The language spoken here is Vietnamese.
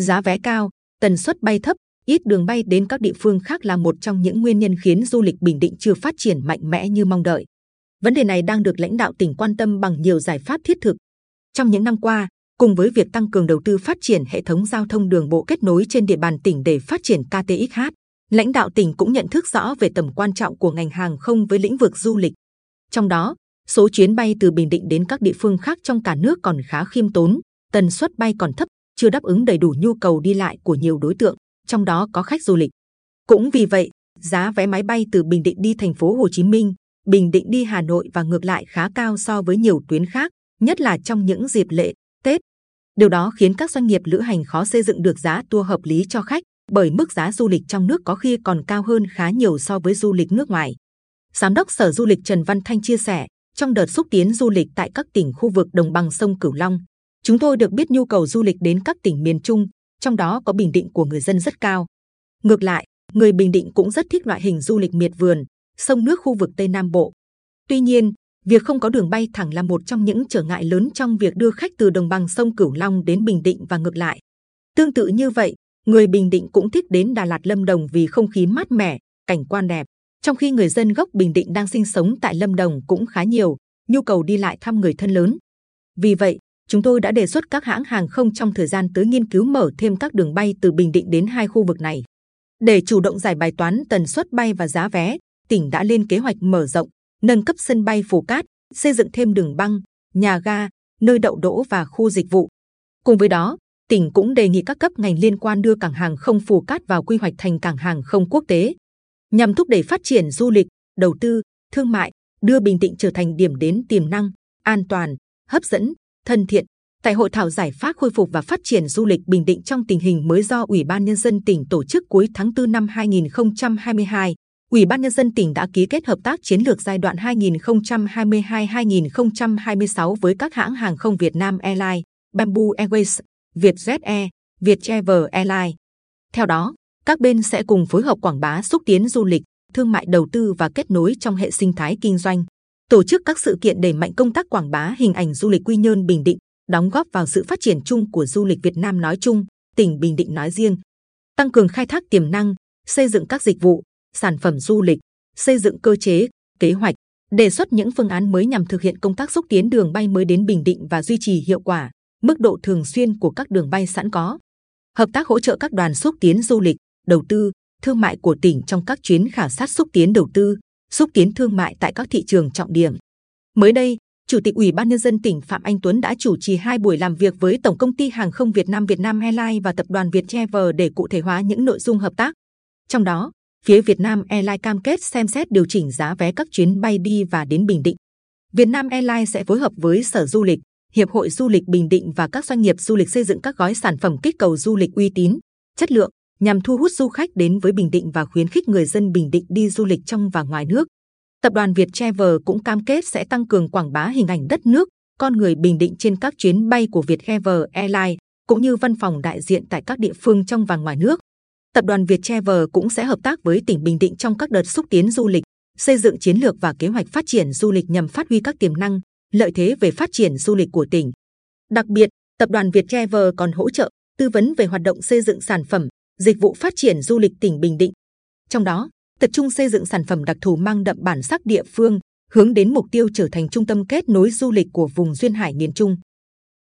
giá vé cao, tần suất bay thấp, ít đường bay đến các địa phương khác là một trong những nguyên nhân khiến du lịch Bình Định chưa phát triển mạnh mẽ như mong đợi. Vấn đề này đang được lãnh đạo tỉnh quan tâm bằng nhiều giải pháp thiết thực. Trong những năm qua, cùng với việc tăng cường đầu tư phát triển hệ thống giao thông đường bộ kết nối trên địa bàn tỉnh để phát triển KTXH, lãnh đạo tỉnh cũng nhận thức rõ về tầm quan trọng của ngành hàng không với lĩnh vực du lịch. Trong đó, số chuyến bay từ Bình Định đến các địa phương khác trong cả nước còn khá khiêm tốn, tần suất bay còn thấp, chưa đáp ứng đầy đủ nhu cầu đi lại của nhiều đối tượng, trong đó có khách du lịch. Cũng vì vậy, giá vé máy bay từ Bình Định đi thành phố Hồ Chí Minh, Bình Định đi Hà Nội và ngược lại khá cao so với nhiều tuyến khác, nhất là trong những dịp lễ, Tết. Điều đó khiến các doanh nghiệp lữ hành khó xây dựng được giá tour hợp lý cho khách, bởi mức giá du lịch trong nước có khi còn cao hơn khá nhiều so với du lịch nước ngoài. Giám đốc Sở Du lịch Trần Văn Thanh chia sẻ, trong đợt xúc tiến du lịch tại các tỉnh khu vực đồng bằng sông Cửu Long, chúng tôi được biết nhu cầu du lịch đến các tỉnh miền Trung, trong đó có Bình Định của người dân rất cao. Ngược lại, người Bình Định cũng rất thích loại hình du lịch miệt vườn, sông nước khu vực Tây Nam Bộ. Tuy nhiên, việc không có đường bay thẳng là một trong những trở ngại lớn trong việc đưa khách từ đồng bằng sông Cửu Long đến Bình Định và ngược lại. Tương tự như vậy, người Bình Định cũng thích đến Đà Lạt Lâm Đồng vì không khí mát mẻ, cảnh quan đẹp. Trong khi người dân gốc Bình Định đang sinh sống tại Lâm Đồng cũng khá nhiều, nhu cầu đi lại thăm người thân lớn. Vì vậy, chúng tôi đã đề xuất các hãng hàng không trong thời gian tới nghiên cứu mở thêm các đường bay từ Bình Định đến hai khu vực này. Để chủ động giải bài toán tần suất bay và giá vé, tỉnh đã lên kế hoạch mở rộng, nâng cấp sân bay Phù Cát, xây dựng thêm đường băng, nhà ga, nơi đậu đỗ và khu dịch vụ. Cùng với đó, tỉnh cũng đề nghị các cấp ngành liên quan đưa cảng hàng không Phù Cát vào quy hoạch thành cảng hàng không quốc tế, nhằm thúc đẩy phát triển du lịch, đầu tư, thương mại, đưa Bình Định trở thành điểm đến tiềm năng, an toàn, hấp dẫn, thân thiện. Tại hội thảo giải pháp khôi phục và phát triển du lịch Bình Định trong tình hình mới do Ủy ban nhân dân tỉnh tổ chức cuối tháng 4 năm 2022, Ủy ban nhân dân tỉnh đã ký kết hợp tác chiến lược giai đoạn 2022-2026 với các hãng hàng không Việt Nam Airlines, Bamboo Airways, Vietjet Air, Viettravel Airlines. Theo đó, các bên sẽ cùng phối hợp quảng bá xúc tiến du lịch, thương mại đầu tư và kết nối trong hệ sinh thái kinh doanh, tổ chức các sự kiện đẩy mạnh công tác quảng bá hình ảnh du lịch Quy Nhơn Bình Định, đóng góp vào sự phát triển chung của du lịch Việt Nam nói chung, tỉnh Bình Định nói riêng, tăng cường khai thác tiềm năng, xây dựng các dịch vụ, sản phẩm du lịch, xây dựng cơ chế, kế hoạch, đề xuất những phương án mới nhằm thực hiện công tác xúc tiến đường bay mới đến Bình Định và duy trì hiệu quả, mức độ thường xuyên của các đường bay sẵn có. Hợp tác hỗ trợ các đoàn xúc tiến du lịch, đầu tư, thương mại của tỉnh trong các chuyến khảo sát xúc tiến đầu tư, xúc tiến thương mại tại các thị trường trọng điểm. Mới đây, Chủ tịch Ủy ban nhân dân tỉnh Phạm Anh Tuấn đã chủ trì hai buổi làm việc với Tổng công ty Hàng không Việt Nam Việt Nam Airlines và Tập đoàn Viettravel để cụ thể hóa những nội dung hợp tác. Trong đó, phía Việt Nam Airlines cam kết xem xét điều chỉnh giá vé các chuyến bay đi và đến Bình Định. Việt Nam Airlines sẽ phối hợp với Sở Du lịch, Hiệp hội Du lịch Bình Định và các doanh nghiệp du lịch xây dựng các gói sản phẩm kích cầu du lịch uy tín, chất lượng, nhằm thu hút du khách đến với Bình Định và khuyến khích người dân Bình Định đi du lịch trong và ngoài nước. Tập đoàn Viettravel cũng cam kết sẽ tăng cường quảng bá hình ảnh đất nước, con người Bình Định trên các chuyến bay của Viettravel Airlines, cũng như văn phòng đại diện tại các địa phương trong và ngoài nước. Tập đoàn Viettravel cũng sẽ hợp tác với tỉnh Bình Định trong các đợt xúc tiến du lịch, xây dựng chiến lược và kế hoạch phát triển du lịch nhằm phát huy các tiềm năng, lợi thế về phát triển du lịch của tỉnh. Đặc biệt, tập đoàn Viettravel còn hỗ trợ tư vấn về hoạt động xây dựng sản phẩm, dịch vụ phát triển du lịch tỉnh Bình Định. Trong đó, tập trung xây dựng sản phẩm đặc thù mang đậm bản sắc địa phương, hướng đến mục tiêu trở thành trung tâm kết nối du lịch của vùng duyên hải miền Trung.